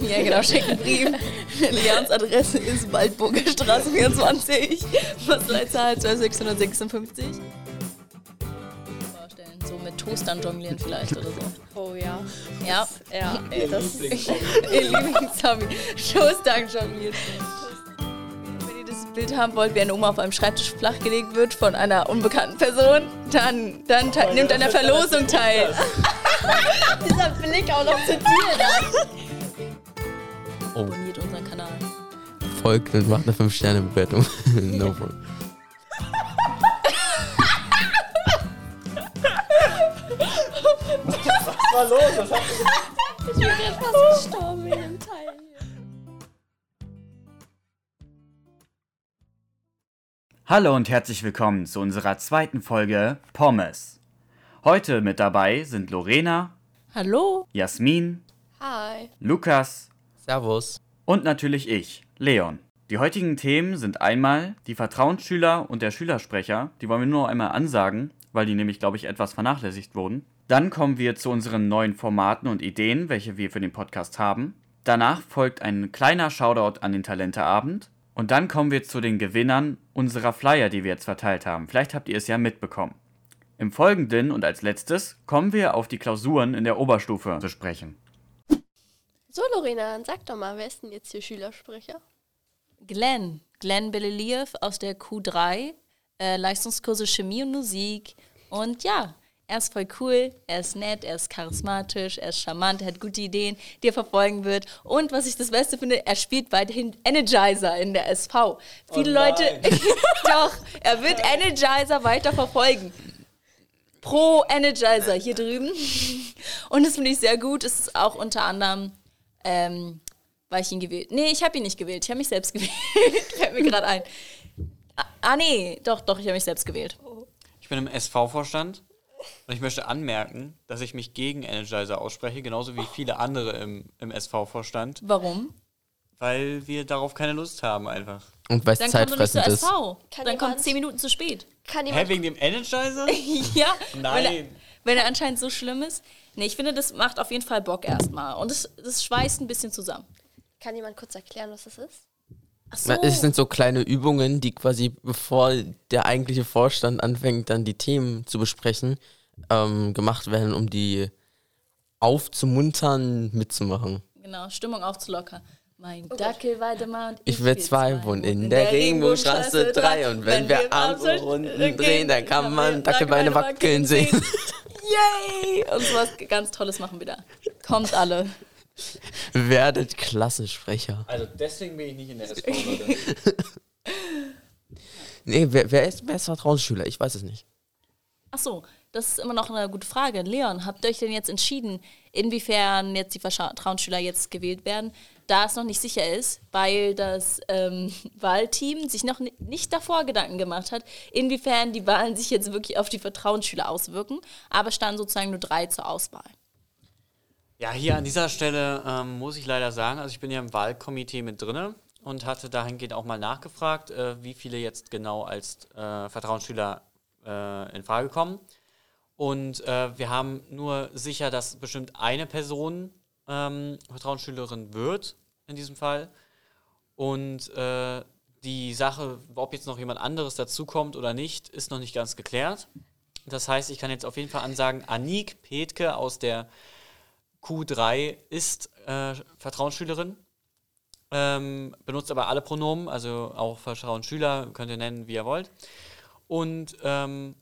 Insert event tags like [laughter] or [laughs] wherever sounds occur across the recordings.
Ja, genau, schickt einen Brief. Leons Adresse ist Waldburger Straße 24, Postleitzahl 12656. Vorstellen, so mit Toastern jonglieren vielleicht oder so. Oh ja. Ja, Ja, ey, das ihr Lieblingshobby. Toastern jonglieren. Wenn ihr das Bild haben wollt, wie eine Oma auf einem Schreibtisch flachgelegt wird von einer unbekannten Person, dann, dann te- nimmt an der Verlosung teil. [laughs] dieser Blick auch noch zu dir. Oh, Abonniert unseren Kanal. folgt und macht eine 5-Sterne-Bewertung. [laughs] no problem. Ich bin gerade fast gestorben in dem Teil hier. Hallo und herzlich willkommen zu unserer zweiten Folge Pommes. Heute mit dabei sind Lorena, Hallo? Jasmin, Hi. Lukas Servus. und natürlich ich, Leon. Die heutigen Themen sind einmal die Vertrauensschüler und der Schülersprecher, die wollen wir nur noch einmal ansagen, weil die nämlich, glaube ich, etwas vernachlässigt wurden. Dann kommen wir zu unseren neuen Formaten und Ideen, welche wir für den Podcast haben. Danach folgt ein kleiner Shoutout an den Talenteabend. Und dann kommen wir zu den Gewinnern unserer Flyer, die wir jetzt verteilt haben. Vielleicht habt ihr es ja mitbekommen. Im Folgenden und als letztes kommen wir auf die Klausuren in der Oberstufe zu sprechen. So, Lorena, dann sag doch mal, wer ist denn jetzt hier Schülersprecher? Glenn. Glenn Beleliev aus der Q3. Äh, Leistungskurse Chemie und Musik. Und ja, er ist voll cool, er ist nett, er ist charismatisch, er ist charmant, er hat gute Ideen, die er verfolgen wird. Und was ich das Beste finde, er spielt weiterhin Energizer in der SV. Viele Leute. [laughs] Doch, er wird Energizer weiter verfolgen. Pro Energizer hier drüben. Und das finde ich sehr gut. Es ist auch unter anderem, ähm, weil ich ihn gewählt. Nee, ich habe ihn nicht gewählt. Ich habe mich selbst [laughs] gewählt. Fällt mir gerade ein. Ah, ah, nee, doch, doch, ich habe mich selbst gewählt. Ich bin im SV-Vorstand und ich möchte anmerken, dass ich mich gegen Energizer ausspreche, genauso wie viele andere im, im SV-Vorstand, Warum? weil wir darauf keine Lust haben einfach. Und weil es Dann komm doch nicht zur zeitfressend ist. SV. Kann Dann kommt jemand- zehn Minuten zu spät. Kann Hä, jemand, wegen dem Energizer? [laughs] ja, er, Nein. Wenn er anscheinend so schlimm ist. Nee, ich finde, das macht auf jeden Fall Bock erstmal. Und das, das schweißt ein bisschen zusammen. kann jemand kurz erklären, was das ist? Ach so. Na, Es sind so kleine Übungen, die quasi, bevor der eigentliche Vorstand anfängt, dann die Themen zu besprechen, ähm, gemacht werden, um die aufzumuntern, mitzumachen. Genau, Stimmung aufzulockern. Mein Dackel Waldemar und Ich will zwei wohnen in der Regenbogenstraße 3 und wenn wir abends so Runden drehen, dann kann man Dackelbeine wackeln sehen. [laughs] Yay! Und sowas ganz Tolles machen wir da. Kommt alle. Werdet Klassensprecher. Also deswegen bin ich nicht in der SV, Leute. [laughs] Nee, wer, wer, ist, wer ist Vertrauensschüler? Ich weiß es nicht. Ach so, das ist immer noch eine gute Frage. Leon, habt ihr euch denn jetzt entschieden, inwiefern jetzt die Vertrauensschüler jetzt gewählt werden? Da es noch nicht sicher ist, weil das ähm, [laughs] Wahlteam sich noch ni- nicht davor Gedanken gemacht hat, inwiefern die Wahlen sich jetzt wirklich auf die Vertrauensschüler auswirken. Aber standen sozusagen nur drei zur Auswahl. Ja, hier an dieser Stelle ähm, muss ich leider sagen, also ich bin ja im Wahlkomitee mit drinne und hatte dahingehend auch mal nachgefragt, äh, wie viele jetzt genau als äh, Vertrauensschüler äh, in Frage kommen. Und äh, wir haben nur sicher, dass bestimmt eine Person ähm, Vertrauensschülerin wird in diesem Fall. Und äh, die Sache, ob jetzt noch jemand anderes dazukommt oder nicht, ist noch nicht ganz geklärt. Das heißt, ich kann jetzt auf jeden Fall ansagen, Anik Petke aus der Q3 ist äh, Vertrauensschülerin, ähm, benutzt aber alle Pronomen, also auch Vertrauensschüler, könnt ihr nennen, wie ihr wollt. Und ähm,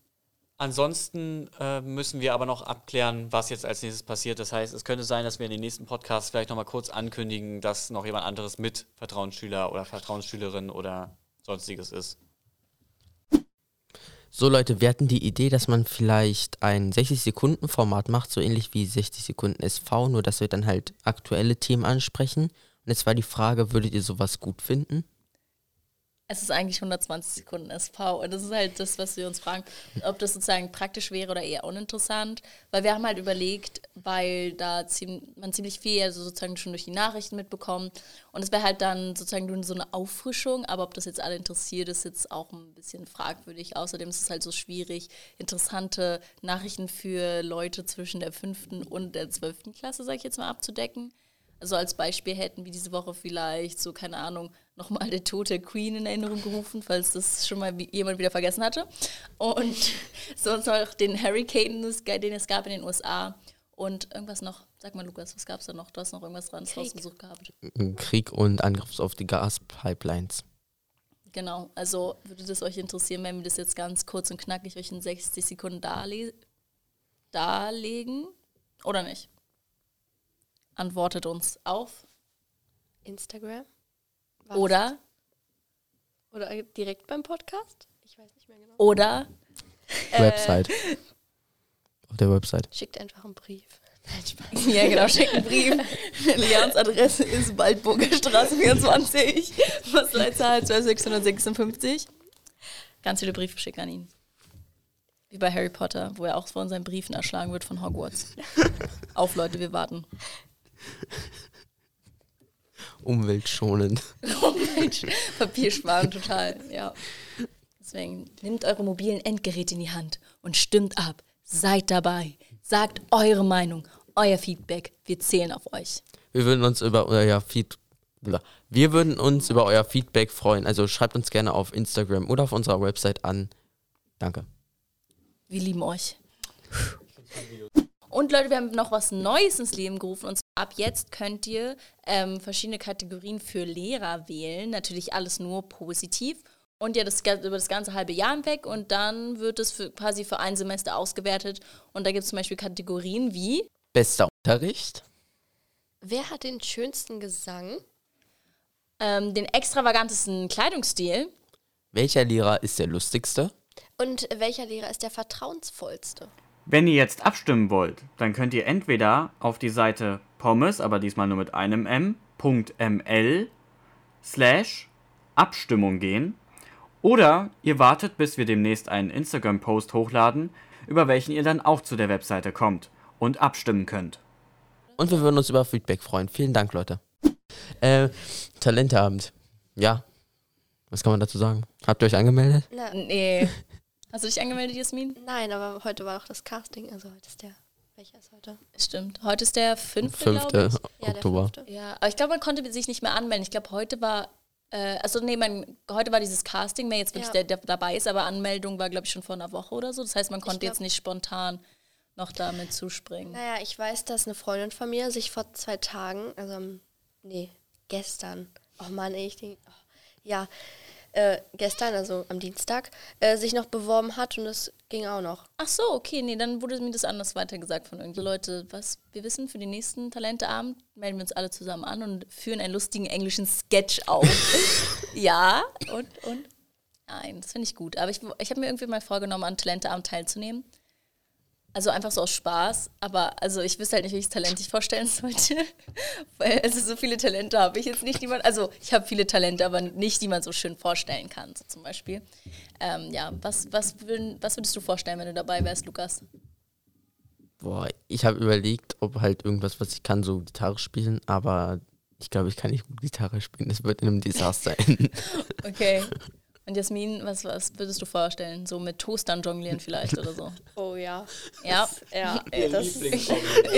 ansonsten äh, müssen wir aber noch abklären, was jetzt als nächstes passiert. Das heißt, es könnte sein, dass wir in den nächsten Podcasts vielleicht nochmal kurz ankündigen, dass noch jemand anderes mit Vertrauensschüler oder Vertrauensschülerin oder sonstiges ist. So Leute, wir hatten die Idee, dass man vielleicht ein 60-Sekunden-Format macht, so ähnlich wie 60 Sekunden SV, nur dass wir dann halt aktuelle Themen ansprechen. Und jetzt war die Frage, würdet ihr sowas gut finden? Es ist eigentlich 120 Sekunden SV. Und das ist halt das, was wir uns fragen, ob das sozusagen praktisch wäre oder eher uninteressant. Weil wir haben halt überlegt, weil da ziem man ziemlich viel also sozusagen schon durch die Nachrichten mitbekommt. Und es wäre halt dann sozusagen nur so eine Auffrischung. Aber ob das jetzt alle interessiert, ist jetzt auch ein bisschen fragwürdig. Außerdem ist es halt so schwierig, interessante Nachrichten für Leute zwischen der fünften und der zwölften Klasse, sag ich jetzt mal, abzudecken. Also als Beispiel hätten wir diese Woche vielleicht so, keine Ahnung, nochmal der tote Queen in Erinnerung gerufen, falls das schon mal jemand wieder vergessen hatte. Und [laughs] sonst noch den Hurricane, den es gab in den USA. Und irgendwas noch, sag mal Lukas, was gab es da noch? Du hast noch irgendwas dran Krieg. rausgesucht gehabt. Krieg und Angriff auf die Gaspipelines. Genau, also würde das euch interessieren, wenn wir das jetzt ganz kurz und knackig euch in 60 Sekunden darle darlegen? Oder nicht? Antwortet uns auf Instagram? Was? oder Oder direkt beim Podcast? Ich weiß nicht mehr genau. oder Website. [laughs] Auf der Website. Schickt einfach einen Brief. Nein, Spaß. ja genau, schickt einen Brief. [laughs] Leons Adresse ist Waldburger Straße 24, Postleitzahl 12656. Ganz viele Briefe schicken an ihn. Wie bei Harry Potter, wo er auch von seinen Briefen erschlagen wird von Hogwarts. [laughs] Auf Leute, wir warten. [laughs] Umweltschonend. [laughs] Papiersparen total, ja. Deswegen nehmt eure mobilen Endgeräte in die Hand und stimmt ab. Seid dabei. Sagt eure Meinung, euer Feedback. Wir zählen auf euch. Wir würden uns über euer Feed wir würden uns über euer Feedback freuen. Also schreibt uns gerne auf Instagram oder auf unserer Website an. Danke. Wir lieben euch. Und Leute, wir haben noch was Neues ins Leben gerufen. Und ab jetzt könnt ihr ähm, verschiedene Kategorien für Lehrer wählen. Natürlich alles nur positiv. Und ja, das über das ganze halbe Jahr hinweg. Und dann wird es für, quasi für ein Semester ausgewertet. Und da gibt es zum Beispiel Kategorien wie Bester Unterricht. Wer hat den schönsten Gesang? ähm, den extravagantesten Kleidungsstil. Welcher Lehrer ist der lustigste? Und welcher Lehrer ist der vertrauensvollste? Wenn ihr jetzt abstimmen wollt, dann könnt ihr entweder auf die Seite pommes, aber diesmal nur mit einem M, .ml slash Abstimmung gehen. Oder ihr wartet, bis wir demnächst einen Instagram-Post hochladen, über welchen ihr dann auch zu der Webseite kommt und abstimmen könnt. Und wir würden uns über Feedback freuen. Vielen Dank, Leute. Äh, Talenteabend. Ja. Was kann man dazu sagen? Habt ihr euch angemeldet? Na, Nee. [laughs] Hast du dich angemeldet, Jasmin? nein, aber heute war auch das Casting. Also heute ist der. Welcher ist heute? Stimmt. Heute ist der 5. 5. glaube ich. Ja, Oktober. der fünfte. Ja, aber ich glaube, man konnte sich nicht mehr anmelden. Ich glaube, heute war, äh, also nee, man, heute war dieses Casting, wer jetzt wirklich Ja. der, der dabei ist, aber Anmeldung war, glaube ich, schon vor einer Woche oder so. Das heißt, man konnte glaub- jetzt nicht spontan noch damit zuspringen. Naja, ich weiß, dass eine Freundin von mir sich vor zwei Tagen, also nee, gestern, oh Mann, ey, ich denk, oh, ja, äh, gestern, also am Dienstag, äh, sich noch beworben hat und das ging auch noch. Ach so, okay, nee, dann wurde mir das anders weitergesagt von irgendwie Leute. Was wir wissen, für den nächsten Talenteabend melden wir uns alle zusammen an und führen einen lustigen englischen Sketch auf. [laughs] ja, und, und? Nein, das finde ich gut. Aber ich, ich habe mir irgendwie mal vorgenommen, an Talenteabend teilzunehmen. Also einfach so aus Spaß, aber also ich wüsste halt nicht, welches Talent ich vorstellen sollte. [laughs] Weil also so viele Talente habe ich jetzt nicht, die man, also ich habe viele Talente, aber nicht, die man so schön vorstellen kann, so zum Beispiel. Ähm, ja, was, was, würden, was würdest du vorstellen, wenn du dabei wärst, Lukas? Boah, ich habe überlegt, ob halt irgendwas, was ich kann, so Gitarre spielen, aber ich glaube, ich kann nicht gut Gitarre spielen. Das wird in einem Desaster enden. [laughs] Okay. Und Jasmin, was, was würdest du vorstellen? So mit Toastern jonglieren vielleicht oder so? [laughs] Oh ja. Ja. Das, ja, [laughs] Ey, das [laughs] Ihr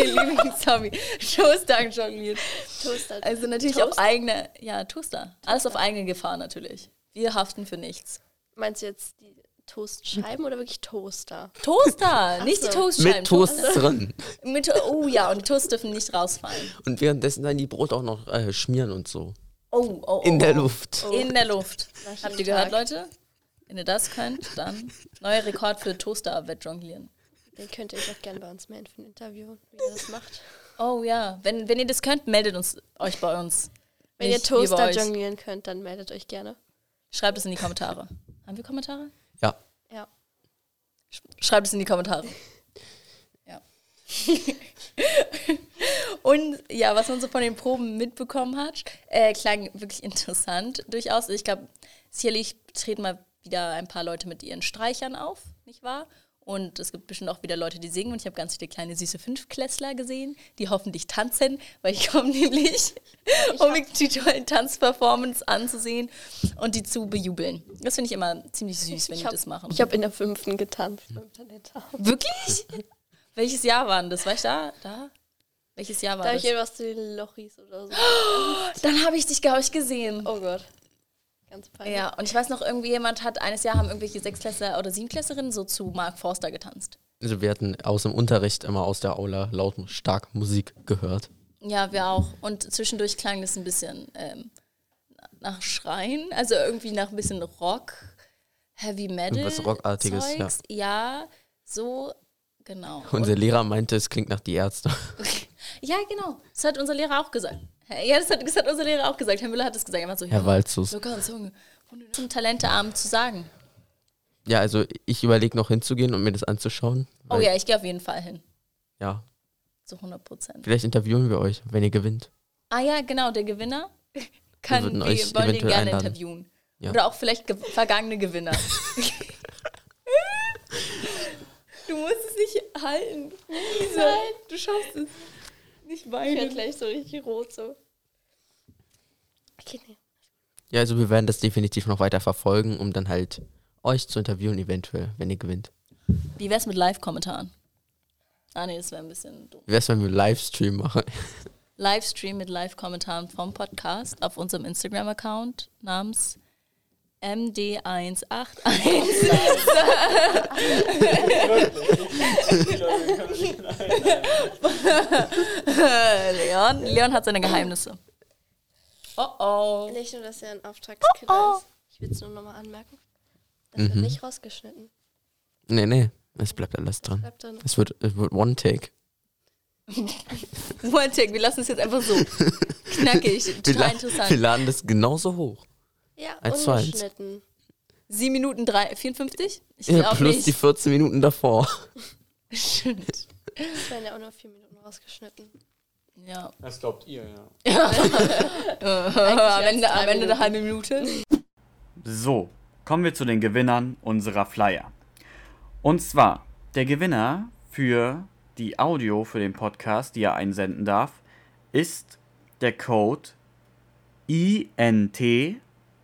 Lieblingshobby. Toaster jonglieren. Toaster. Also natürlich Toast? auf eigene, ja, Toaster. Alles auf eigene Gefahr natürlich. Wir haften für nichts. Meinst du jetzt die Toastscheiben oder wirklich Toaster? Toaster, nicht die so. Toastscheiben. Mit Toast drin. Mit, oh ja, und die Toast dürfen nicht rausfallen. Und währenddessen dann die Brot auch noch äh, schmieren und so. Oh, oh, oh. In der oh. Luft. In der Luft. Habt ihr gehört, Tag. Leute? Wenn ihr das könnt, dann neuer Rekord für Toaster-Wettjonglieren. Den könnt ihr euch auch gerne bei uns melden für ein Interview, wie ihr das macht. Oh ja, wenn, wenn ihr das könnt, meldet uns, euch bei uns. Wenn ihr Nicht bei Toaster jonglieren könnt, dann meldet euch gerne. Schreibt es in die Kommentare. Haben wir Kommentare? Ja. Ja. Schreibt es in die Kommentare. [laughs] Und ja, was man so von den Proben mitbekommen hat, äh, klang wirklich interessant durchaus. Ich glaube, sicherlich treten mal wieder ein paar Leute mit ihren Streichern auf, nicht wahr? Und es gibt bestimmt auch wieder Leute, die singen. Und ich habe ganz viele kleine süße Fünfklässler gesehen, die hoffentlich tanzen, weil ich [laughs] komme nämlich, um mir die tollen Tanzperformance anzusehen und die zu bejubeln. Das finde ich immer ziemlich süß, wenn Ich die hab- das machen. Ich habe in der fünften getanzt. Wirklich? [laughs] Welches Jahr war denn das? War ich da? Da? Welches Jahr war Da habe das? ich etwas zu den Lochis oder so. [gasps] Dann habe ich dich, glaube ich, gesehen. Oh Gott. Ganz peinlich. Ja, und ich weiß noch, irgendwie jemand hat, eines Jahr haben irgendwelche Sechsklässler oder Siebenklässlerinnen so zu Mark Forster getanzt. Also wir hatten aus dem Unterricht immer aus der Aula laut stark Musik gehört. Ja, wir auch. Und zwischendurch klang das ein bisschen ähm, nach Schreien, also irgendwie nach ein bisschen Rock, Heavy Metal. Irgendwas Rockartiges, Zeugs. ja. so, genau. [laughs] Unser Lehrer meinte, es klingt nach die Ärzte. Ja, genau. Das hat unser Lehrer auch gesagt. Ja, das hat, das hat unser Lehrer auch gesagt. Herr Müller hat es gesagt. Er so, Herr Walzus. locker und Zunge. Und zum Talenteabend zu sagen. Ja, also ich überlege noch hinzugehen und mir das anzuschauen. Oh ja, ich gehe auf jeden Fall hin. Ja, Zu 100 Prozent. vielleicht interviewen wir euch, wenn ihr gewinnt. Ah ja, genau, der Gewinner kann, wir euch wollen den gerne einladen. interviewen. Ja. Oder auch vielleicht ge vergangene Gewinner. [laughs] du musst es nicht halten. Lisa, du schaffst es. Nicht Ich werde weinen. gleich so richtig rot so. Okay, nee. Ja, also wir werden das definitiv noch weiter verfolgen, um dann halt euch zu interviewen, eventuell, wenn ihr gewinnt. Wie wär's mit Live-Kommentaren? Ah nee, das wäre ein bisschen dumm. Wie wär's, wenn wir Livestream machen? [laughs] Livestream mit Live-Kommentaren vom Podcast auf unserem Instagram-Account namens MD181. [laughs] [laughs] Leon, Leon hat seine Geheimnisse. Oh oh. Nicht nur, dass er ein Auftragskiller Oh, oh. ist. Ich will es nur nochmal anmerken. Das wird Mhm. nicht rausgeschnitten. Nee, nee, es bleibt alles dran. Bleibt drin. Es wird, es wird One Take. [laughs] One take, wir lassen es jetzt einfach so. Knackig, Wir, total wir interessant. laden das genauso hoch. Ja, Eins zu eins. ungeschnitten. 7 Minuten drei, 54? Ich Ja, plus nicht. die 14 Minuten davor. [laughs] Stimmt. Es werden ja auch nur vier Minuten rausgeschnitten. Ja. Das glaubt ihr, ja. [laughs] am Ende, am Ende eine halbe Minute. So, kommen wir zu den Gewinnern unserer Flyer. Und zwar, der Gewinner für die Audio für den Podcast, die er einsenden darf, ist der Code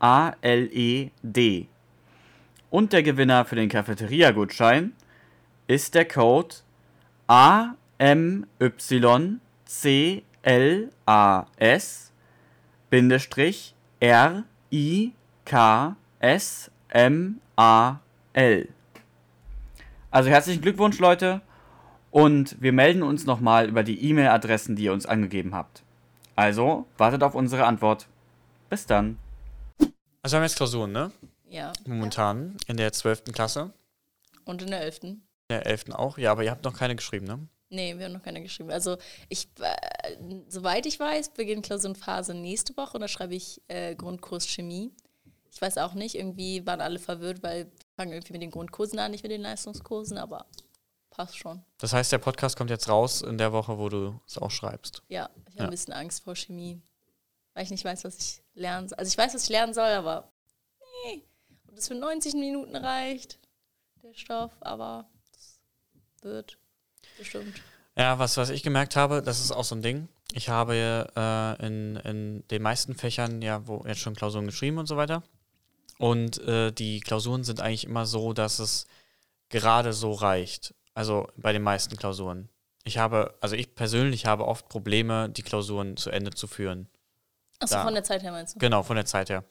S-P-I-R-A-L-E-D. Und der Gewinner für den Cafeteria-Gutschein ist der Code AMYCLAS Bindestrich R I K S M A L. Also herzlichen Glückwunsch, Leute. Und wir melden uns nochmal über die E-Mail-Adressen, die ihr uns angegeben habt. Also wartet auf unsere Antwort. Bis dann. Also wir haben jetzt Klausuren, ne? Ja. Momentan in der 12. Klasse. Und in der 11. In der 11. auch. Ja, aber ihr habt noch keine geschrieben, ne? Nee, wir haben noch keine geschrieben. Also ich, äh, soweit ich weiß, beginnt Klausurenphase nächste Woche und da schreibe ich äh, Grundkurs Chemie. Ich weiß auch nicht, irgendwie waren alle verwirrt, weil wir fangen irgendwie mit den Grundkursen an, nicht mit den Leistungskursen, aber passt schon. Das heißt, der Podcast kommt jetzt raus in der Woche, wo du es auch schreibst. Ja, ich habe Ja. ein bisschen Angst vor Chemie, weil ich nicht weiß, was ich lernen soll. Also ich weiß, was ich lernen soll, aber nee. Und das für 90 Minuten reicht, der Stoff, aber es wird bestimmt. Ja, was, was ich gemerkt habe, das ist auch so ein Ding. Ich habe äh, in, in den meisten Fächern ja wo jetzt schon Klausuren geschrieben und so weiter. Und äh, die Klausuren sind eigentlich immer so, dass es gerade so reicht. Also bei den meisten Klausuren. Ich habe, also ich persönlich habe oft Probleme, die Klausuren zu Ende zu führen. Achso, von der Zeit her meinst du? Genau, von der Zeit her.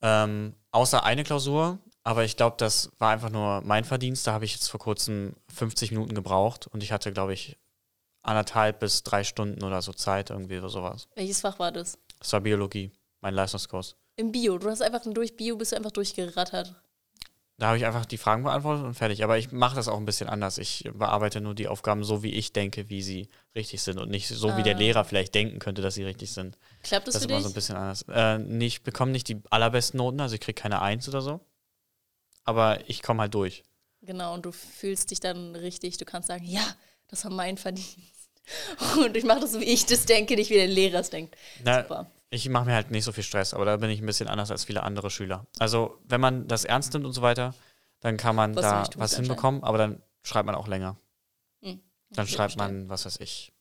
Ähm, außer eine Klausur, aber ich glaube, das war einfach nur mein Verdienst. Da habe ich jetzt vor kurzem 50 Minuten gebraucht und ich hatte, glaube ich, anderthalb bis drei Stunden oder so Zeit, irgendwie oder sowas. Welches Fach war das? Das war Biologie, mein Leistungskurs. Im Bio. Du hast einfach durch Bio bist du einfach durchgerattert. Da habe ich einfach die Fragen beantwortet und fertig. Aber ich mache das auch ein bisschen anders. Ich bearbeite nur die Aufgaben so, wie ich denke, wie sie richtig sind und nicht so, wie der Ah. Lehrer vielleicht denken könnte, dass sie richtig sind. Klappt das, Das ist für immer dich? so ein bisschen anders. Äh, nee, ich bekomme nicht die allerbesten Noten, also ich kriege keine Eins oder so. Aber ich komme halt durch. genau, und du fühlst dich dann richtig, du kannst sagen, ja, das war mein Verdienst. [laughs] Und ich mache das so, wie ich das denke, nicht wie der Lehrer es denkt. Na, Super. Ich mache mir halt nicht so viel Stress, aber da bin ich ein bisschen anders als viele andere Schüler. Also, wenn man das ernst nimmt und so weiter, dann kann man Was da was hinbekommen, aber dann schreibt man auch länger. Hm. Dann schreibt man, was weiß ich,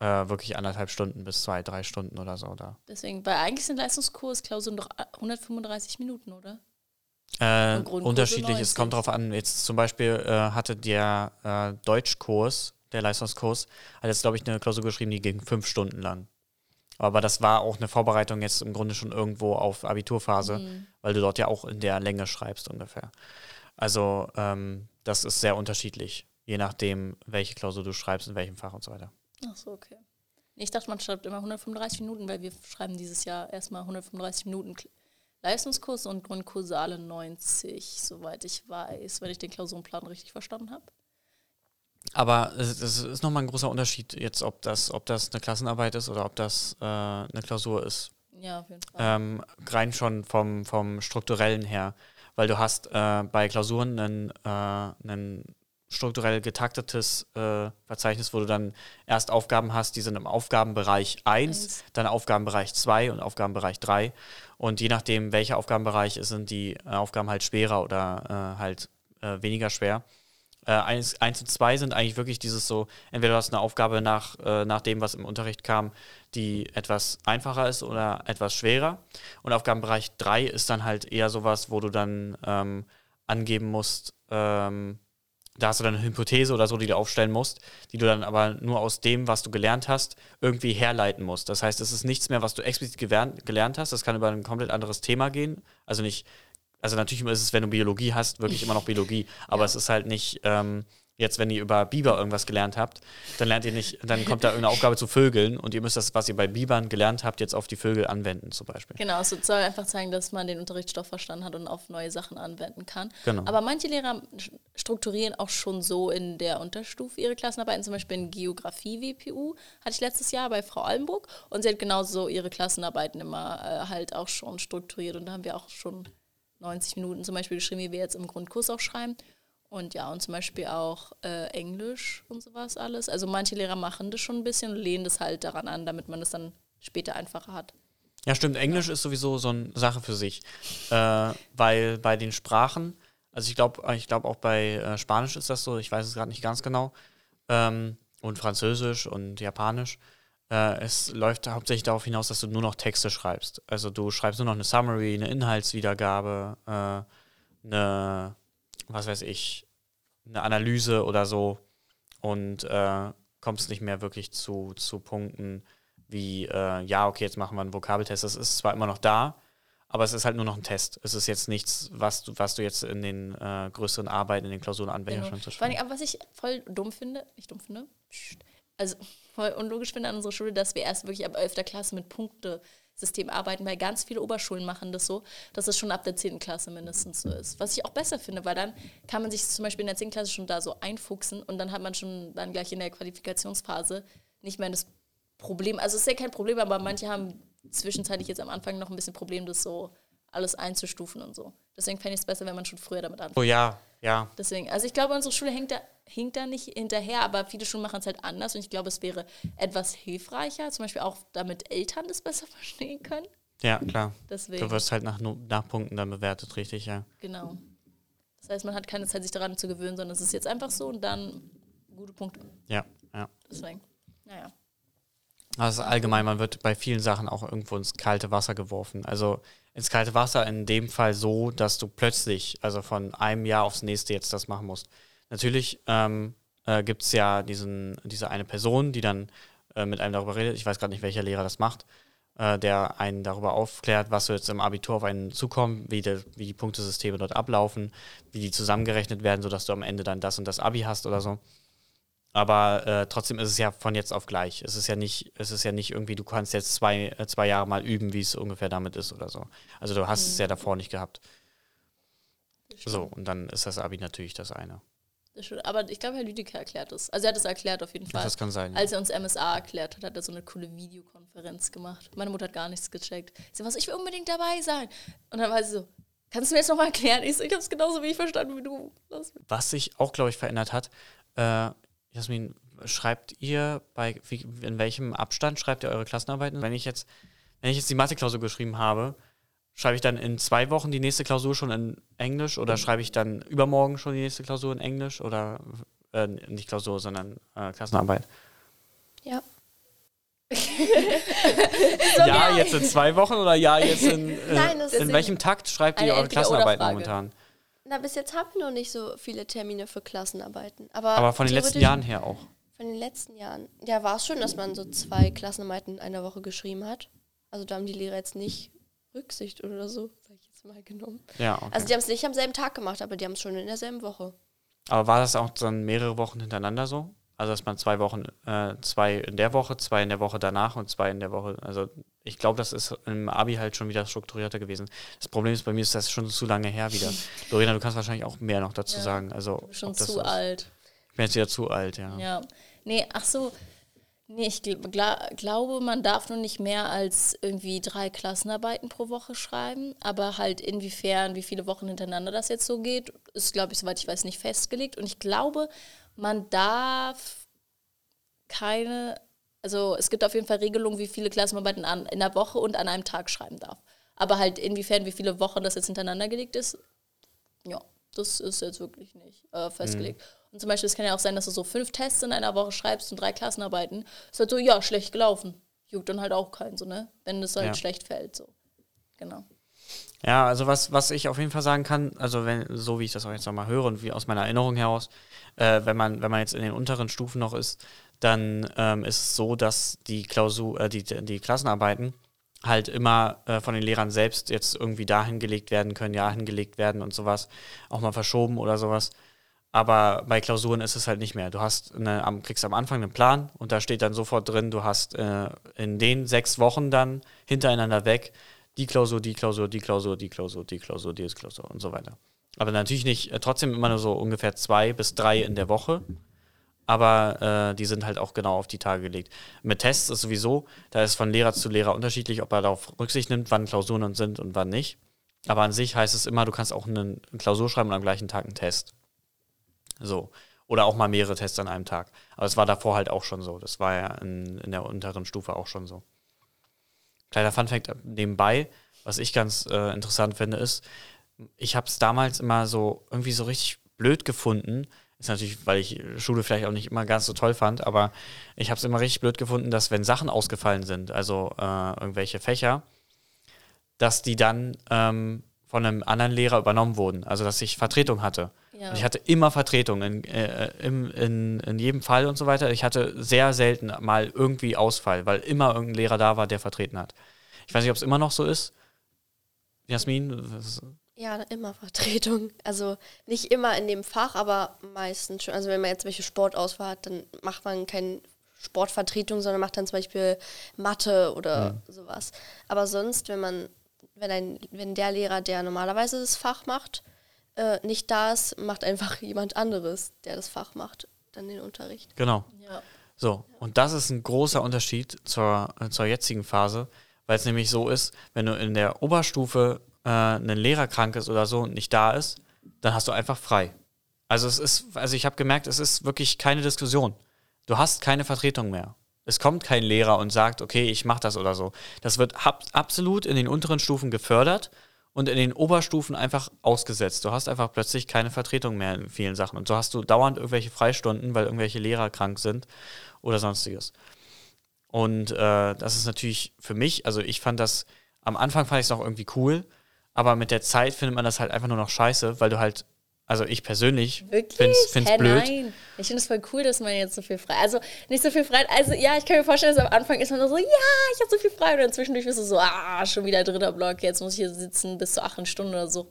äh, wirklich anderthalb Stunden bis zwei, drei Stunden oder so da. Deswegen, weil eigentlich sind Leistungskursklausuren doch 135 Minuten, oder? Äh, unterschiedlich, es 90. kommt darauf an. Jetzt zum Beispiel äh, hatte der äh, Deutschkurs, der Leistungskurs, hat jetzt, glaube ich, eine Klausur geschrieben, die ging fünf Stunden lang. Aber das war auch eine Vorbereitung jetzt im Grunde schon irgendwo auf Abiturphase, Mhm. weil du dort ja auch in der Länge schreibst ungefähr. Also ähm, das ist sehr unterschiedlich, je nachdem, welche Klausur du schreibst, in welchem Fach und so weiter. Ach so, okay. Ich dachte, man schreibt immer 135 Minuten, weil wir schreiben dieses Jahr erstmal 135 Minuten Leistungskurs und Grundkurse alle 90, soweit ich weiß, wenn ich den Klausurenplan richtig verstanden habe. Aber es, es ist nochmal ein großer Unterschied jetzt, ob das, ob das eine Klassenarbeit ist oder ob das äh, eine Klausur ist. Ja, auf jeden Fall. ähm, rein schon vom, vom strukturellen her, weil du hast äh, bei Klausuren ein, äh, strukturell getaktetes äh, Verzeichnis, wo du dann erst Aufgaben hast, die sind im Aufgabenbereich 1, Eins. dann Aufgabenbereich 2 und Aufgabenbereich 3 und je nachdem, welcher Aufgabenbereich ist, sind die äh, Aufgaben halt schwerer oder äh, halt äh, weniger schwer. Äh, eins, eins und zwei sind eigentlich wirklich dieses so, entweder du hast eine Aufgabe nach, äh, nach dem, was im Unterricht kam, die etwas einfacher ist oder etwas schwerer. Und Aufgabenbereich drei ist dann halt eher sowas, wo du dann ähm, angeben musst, ähm, da hast du dann eine Hypothese oder so, die du aufstellen musst, die du dann aber nur aus dem, was du gelernt hast, irgendwie herleiten musst. Das heißt, es ist nichts mehr, was du explizit gelernt hast. Das kann über ein komplett anderes Thema gehen. Also nicht, also natürlich ist es, wenn du Biologie hast, wirklich immer noch [laughs] Biologie. Aber es ist halt nicht, ähm, jetzt, wenn ihr über Biber irgendwas gelernt habt, dann lernt ihr nicht, dann kommt da irgendeine Aufgabe zu Vögeln und ihr müsst das, was ihr bei Bibern gelernt habt, jetzt auf die Vögel anwenden, zum Beispiel. Genau, es soll einfach zeigen, dass man den Unterrichtsstoff verstanden hat und auf neue Sachen anwenden kann. Genau. Aber manche Lehrer strukturieren auch schon so in der Unterstufe ihre Klassenarbeiten. Zum Beispiel in Geografie WPU hatte ich letztes Jahr bei Frau Allenburg und sie hat genauso ihre Klassenarbeiten immer äh, halt auch schon strukturiert. Und da haben wir auch schon 90 Minuten zum Beispiel geschrieben, wie wir jetzt im Grundkurs auch schreiben. Und ja, und zum Beispiel auch äh, Englisch und sowas alles. Also manche Lehrer machen das schon ein bisschen und lehnen das halt daran an, damit man das dann später einfacher hat. Ja, stimmt. Englisch ist sowieso so eine Sache für sich. Äh, weil bei den Sprachen, also ich glaube ich glaub auch bei äh, Spanisch ist das so, ich weiß es gerade nicht ganz genau, ähm, und Französisch und Japanisch. Äh, es läuft hauptsächlich darauf hinaus, dass du nur noch Texte schreibst. Also du schreibst nur noch eine Summary, eine Inhaltswiedergabe, äh, eine, was weiß ich, eine Analyse oder so und äh, kommst nicht mehr wirklich zu, zu Punkten, wie, äh, ja, okay, jetzt machen wir einen Vokabeltest. Das ist zwar immer noch da, aber es ist halt nur noch ein Test. Es ist jetzt nichts, was du, was du jetzt in den äh, größeren Arbeiten, in den Klausuren anwendest. Genau. aber was ich voll dumm finde, nicht dumm finde, pst, also voll unlogisch finde an unserer Schule, dass wir erst wirklich ab 11. Klasse mit Punktesystem arbeiten, weil ganz viele Oberschulen machen das so, dass es schon ab der 10. Klasse mindestens so ist. Was ich auch besser finde, weil dann kann man sich zum Beispiel in der 10. Klasse schon da so einfuchsen und dann hat man schon dann gleich in der Qualifikationsphase nicht mehr das Problem. Also es ist ja kein Problem, aber manche haben zwischenzeitlich jetzt am Anfang noch ein bisschen Problem, das so alles einzustufen und so. Deswegen fände ich es besser, wenn man schon früher damit anfängt. Oh ja, ja. Deswegen, also ich glaube, unsere Schule hinkt da, hinkt da nicht hinterher, aber viele Schulen machen es halt anders und ich glaube, es wäre etwas hilfreicher, zum Beispiel auch damit Eltern das besser [laughs] verstehen können. Ja, klar. Deswegen, Du wirst halt nach, nach Punkten dann bewertet, richtig, ja. genau. Das heißt, man hat keine Zeit, sich daran zu gewöhnen, sondern es ist jetzt einfach so und dann gute Punkte. Ja, ja. Deswegen. Also allgemein, man wird bei vielen Sachen auch irgendwo ins kalte Wasser geworfen. Also ins kalte Wasser in dem Fall so, dass du plötzlich, also von einem Jahr aufs nächste jetzt das machen musst. Natürlich ähm, äh, gibt es ja diesen, diese eine Person, die dann äh, mit einem darüber redet. Ich weiß gerade nicht, welcher Lehrer das macht, äh, der einen darüber aufklärt, was so jetzt im Abitur auf einen zukommt, wie, de, wie die Punktesysteme dort ablaufen, wie die zusammengerechnet werden, sodass du am Ende dann das und das Abi hast oder so. Aber äh, trotzdem ist es ja von jetzt auf gleich. Es ist ja nicht, es ist ja nicht irgendwie, du kannst jetzt zwei, äh, zwei Jahre mal üben, wie es ungefähr damit ist oder so. Also du hast es ja davor nicht gehabt. So, und dann ist das Abi natürlich das eine. Das. Aber ich glaube, Herr Lüdecke erklärt es. Also er hat es erklärt auf jeden Fall. Das kann sein. Ja. Als er uns MSA erklärt hat, hat er so eine coole Videokonferenz gemacht. Meine Mutter hat gar nichts gecheckt. Sie was, ich will unbedingt dabei sein. Und dann war sie so, kannst du mir jetzt nochmal erklären? Ich so, ich habe es genauso wie ich verstanden wie du. Was sich auch, glaube ich, verändert hat, äh, Jasmin, schreibt ihr bei, wie, in welchem Abstand schreibt ihr eure Klassenarbeiten? Wenn ich jetzt, wenn ich jetzt die Mathe-Klausur geschrieben habe, schreibe ich dann in zwei Wochen die nächste Klausur schon in Englisch oder schreibe ich dann übermorgen schon die nächste Klausur in Englisch oder äh, nicht Klausur, sondern äh, Klassenarbeit? Ja. [laughs] ja, jetzt in zwei Wochen oder ja, jetzt in, äh, Nein, das ist in welchem Takt schreibt ihr eure. Klassenarbeit momentan? Na, bis jetzt haben wir noch nicht so viele Termine für Klassenarbeiten. Aber, Aber von den letzten Jahren her auch. Von den letzten Jahren. Ja, war es schon, dass man so zwei Klassenarbeiten in einer Woche geschrieben hat. Also da haben die Lehrer jetzt nicht Rücksicht oder so, sag ich jetzt mal, genommen. Ja, okay. Also die haben es nicht am selben Tag gemacht, aber die haben es schon in derselben Woche. Aber war das auch dann mehrere Wochen hintereinander so? Also dass man zwei Wochen, äh, zwei in der Woche, zwei in der Woche danach und zwei in der Woche. Also ich glaube, das ist im Abi halt schon wieder strukturierter gewesen. Das Problem ist bei mir ist das schon zu lange her wieder. [laughs] Lorena, du kannst wahrscheinlich auch mehr noch dazu Ja, sagen. Also Schon zu alt. Ich bin jetzt wieder zu alt, ja. Ja. Nee, ach so. Nee, ich gl gla glaube, man darf nur nicht mehr als irgendwie drei Klassenarbeiten pro Woche schreiben. Aber halt inwiefern, wie viele Wochen hintereinander das jetzt so geht, ist, glaube ich, soweit ich weiß, nicht festgelegt. Und ich glaube, man darf keine, also es gibt auf jeden Fall Regelungen, wie viele Klassenarbeiten an, in der Woche und an einem Tag schreiben darf. Aber halt inwiefern, wie viele Wochen das jetzt hintereinander gelegt ist, ja, das ist jetzt wirklich nicht äh, festgelegt. Und zum Beispiel, es kann ja auch sein, dass du so fünf Tests in einer Woche schreibst und drei Klassenarbeiten. Ist halt so, ja, schlecht gelaufen. Juckt dann halt auch keinen, so, ne? Wenn es halt Ja. schlecht fällt, so. Genau. Ja, also was, was ich auf jeden Fall sagen kann, also wenn, so wie ich das auch jetzt nochmal höre und wie aus meiner Erinnerung heraus, äh, wenn man, wenn man jetzt in den unteren Stufen noch ist, dann ähm, ist es so, dass die Klausur, äh, die, die Klassenarbeiten halt immer äh, von den Lehrern selbst jetzt irgendwie dahin gelegt werden können, ja, hingelegt werden und sowas, auch mal verschoben oder sowas. Aber bei Klausuren ist es halt nicht mehr. Du hast eine, am, kriegst am Anfang einen Plan und da steht dann sofort drin, du hast äh, in den sechs Wochen dann hintereinander weg die Klausur, die Klausur, die Klausur, die Klausur, die Klausur, die Klausur und so weiter. Aber natürlich nicht, äh, trotzdem immer nur so ungefähr zwei bis drei in der Woche. Aber äh, die sind halt auch genau auf die Tage gelegt. Mit Tests ist sowieso, da ist von Lehrer zu Lehrer unterschiedlich, ob er darauf Rücksicht nimmt, wann Klausuren sind und wann nicht. Aber an sich heißt es immer, du kannst auch eine, Klausur schreiben und am gleichen Tag einen Test. So. Oder auch mal mehrere Tests an einem Tag. Aber es war davor halt auch schon so. Das war ja in, in der unteren Stufe auch schon so. Kleiner Funfact nebenbei, was ich ganz äh, interessant finde, ist, ich habe es damals immer so irgendwie so richtig blöd gefunden. Ist natürlich, weil ich Schule vielleicht auch nicht immer ganz so toll fand, aber ich habe es immer richtig blöd gefunden, dass wenn Sachen ausgefallen sind, also äh, irgendwelche Fächer, dass die dann ähm, von einem anderen Lehrer übernommen wurden. Also dass ich Vertretung hatte. Ja. Und ich hatte immer Vertretung in, äh, im, in, in jedem Fall und so weiter. Ich hatte sehr selten mal irgendwie Ausfall, weil immer irgendein Lehrer da war, der vertreten hat. Ich weiß nicht, ob es immer noch so ist. Jasmin, was- Ja, immer Vertretung. Also nicht immer in dem Fach, aber meistens schon. Also wenn man jetzt welche Sportauswahl hat, dann macht man keine Sportvertretung, sondern macht dann zum Beispiel Mathe oder sowas. Aber sonst, wenn man, wenn ein, wenn der Lehrer, der normalerweise das Fach macht, äh, nicht da ist, macht einfach [laughs] jemand anderes, der das Fach macht, dann den Unterricht. genau. Ja. So, und das ist ein großer Unterschied zur, äh, zur jetzigen Phase, weil es nämlich so ist, wenn du in der Oberstufe äh, ein Lehrer krank ist oder so und nicht da ist, dann hast du einfach frei. Also es ist, also ich habe gemerkt, es ist wirklich keine Diskussion. Du hast keine Vertretung mehr. Es kommt kein Lehrer und sagt, okay, ich mache das oder so. Das wird absolut in den unteren Stufen gefördert und in den Oberstufen einfach ausgesetzt. Du hast einfach plötzlich keine Vertretung mehr in vielen Sachen. Und so hast du dauernd irgendwelche Freistunden, weil irgendwelche Lehrer krank sind oder sonstiges. Und äh, das ist natürlich für mich, also ich fand das, am Anfang fand ich es noch irgendwie cool, aber mit der Zeit findet man das halt einfach nur noch scheiße, weil du halt, also ich persönlich find's Hä, blöd. Nein. Ich finde es voll cool, dass man jetzt so viel frei. Also nicht so viel frei. Also ja, ich kann mir vorstellen, dass am Anfang ist man so, ja, ich habe so viel frei. Und dann zwischendurch bist du so, ah, schon wieder dritter Block, jetzt muss ich hier sitzen bis zu acht Stunden oder so.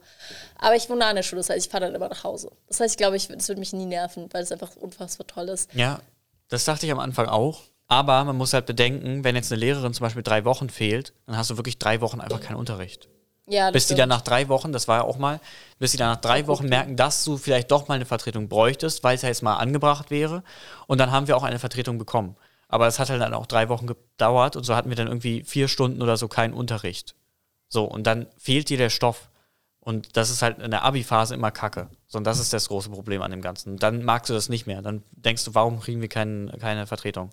Aber ich wohne an der Schule, das heißt, ich fahre dann immer nach Hause. Das heißt, ich glaube, ich, das würde mich nie nerven, weil es einfach unfassbar toll ist. Ja, das dachte ich am Anfang auch. Aber man muss halt bedenken, wenn jetzt eine Lehrerin zum Beispiel drei Wochen fehlt, dann hast du wirklich drei Wochen einfach keinen Unterricht. Ja, Bis die stimmt. dann nach drei Wochen, das war ja auch mal, bis die dann nach drei Wochen merken, dass du vielleicht doch mal eine Vertretung bräuchtest, weil es ja jetzt mal angebracht wäre. Und dann haben wir auch eine Vertretung bekommen. Aber es hat halt dann auch drei Wochen gedauert und so hatten wir dann irgendwie vier Stunden oder so keinen Unterricht. So, und dann fehlt dir der Stoff. Und das ist halt in der Abi-Phase immer kacke. So, und das ist das große Problem an dem Ganzen. Dann magst du das nicht mehr. Dann denkst du, warum kriegen wir kein, keine Vertretung?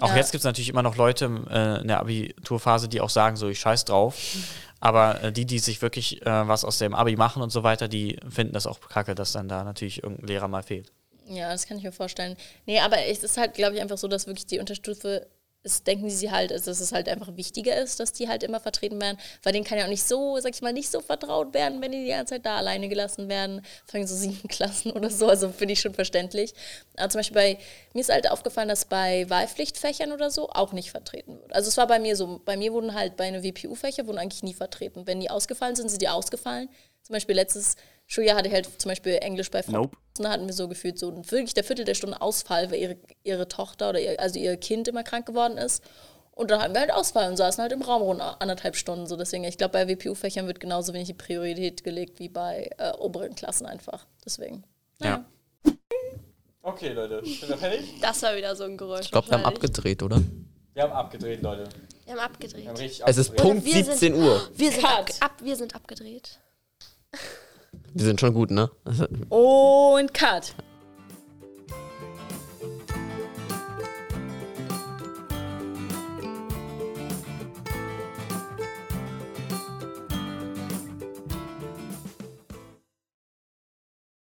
Auch Ja. jetzt gibt es natürlich immer noch Leute äh, in der Abiturphase, die auch sagen, so, ich scheiß drauf. [laughs] Aber äh, die, die sich wirklich äh, was aus dem Abi machen und so weiter, die finden das auch kacke, dass dann da natürlich irgendein Lehrer mal fehlt. Ja, das kann ich mir vorstellen. Nee, aber es ist halt, glaube ich, einfach so, dass wirklich die Unterstufe ist, denken sie halt, also, dass es halt einfach wichtiger ist, dass die halt immer vertreten werden, weil denen kann ja auch nicht so, sag ich mal, nicht so vertraut werden, wenn die die ganze Zeit da alleine gelassen werden, allem so [laughs] sieben Klassen oder so, also finde ich schon verständlich. Aber zum Beispiel bei, mir ist halt aufgefallen, dass bei Wahlpflichtfächern oder so auch nicht vertreten wird. Also es war bei mir so, bei mir wurden halt bei einer WPU-Fächer wurden eigentlich nie vertreten. Wenn die ausgefallen sind, sind die ausgefallen. Zum Beispiel letztes Schuljahr hatte ich halt zum Beispiel Englisch bei Frau Nope. da hatten wir so gefühlt so wirklich der Viertel der Stunde Ausfall, weil ihre, ihre Tochter oder ihr, also ihr Kind immer krank geworden ist. Und dann hatten wir halt Ausfall und saßen halt im Raum rund anderthalb Stunden. So deswegen, ich glaube, bei WPU-Fächern wird genauso wenig die Priorität gelegt wie bei äh, oberen Klassen einfach. Deswegen. Ja. Okay, Leute, sind wir fertig? Das war wieder so ein Geräusch. Ich glaube, wir haben abgedreht, oder? Wir haben abgedreht, Leute. Wir haben abgedreht. Wir haben Es ist abgedreht. Punkt Wir sind- 17 Uhr. Wir sind, ab, ab, wir sind abgedreht. Wir sind schon gut, ne? Und Cut.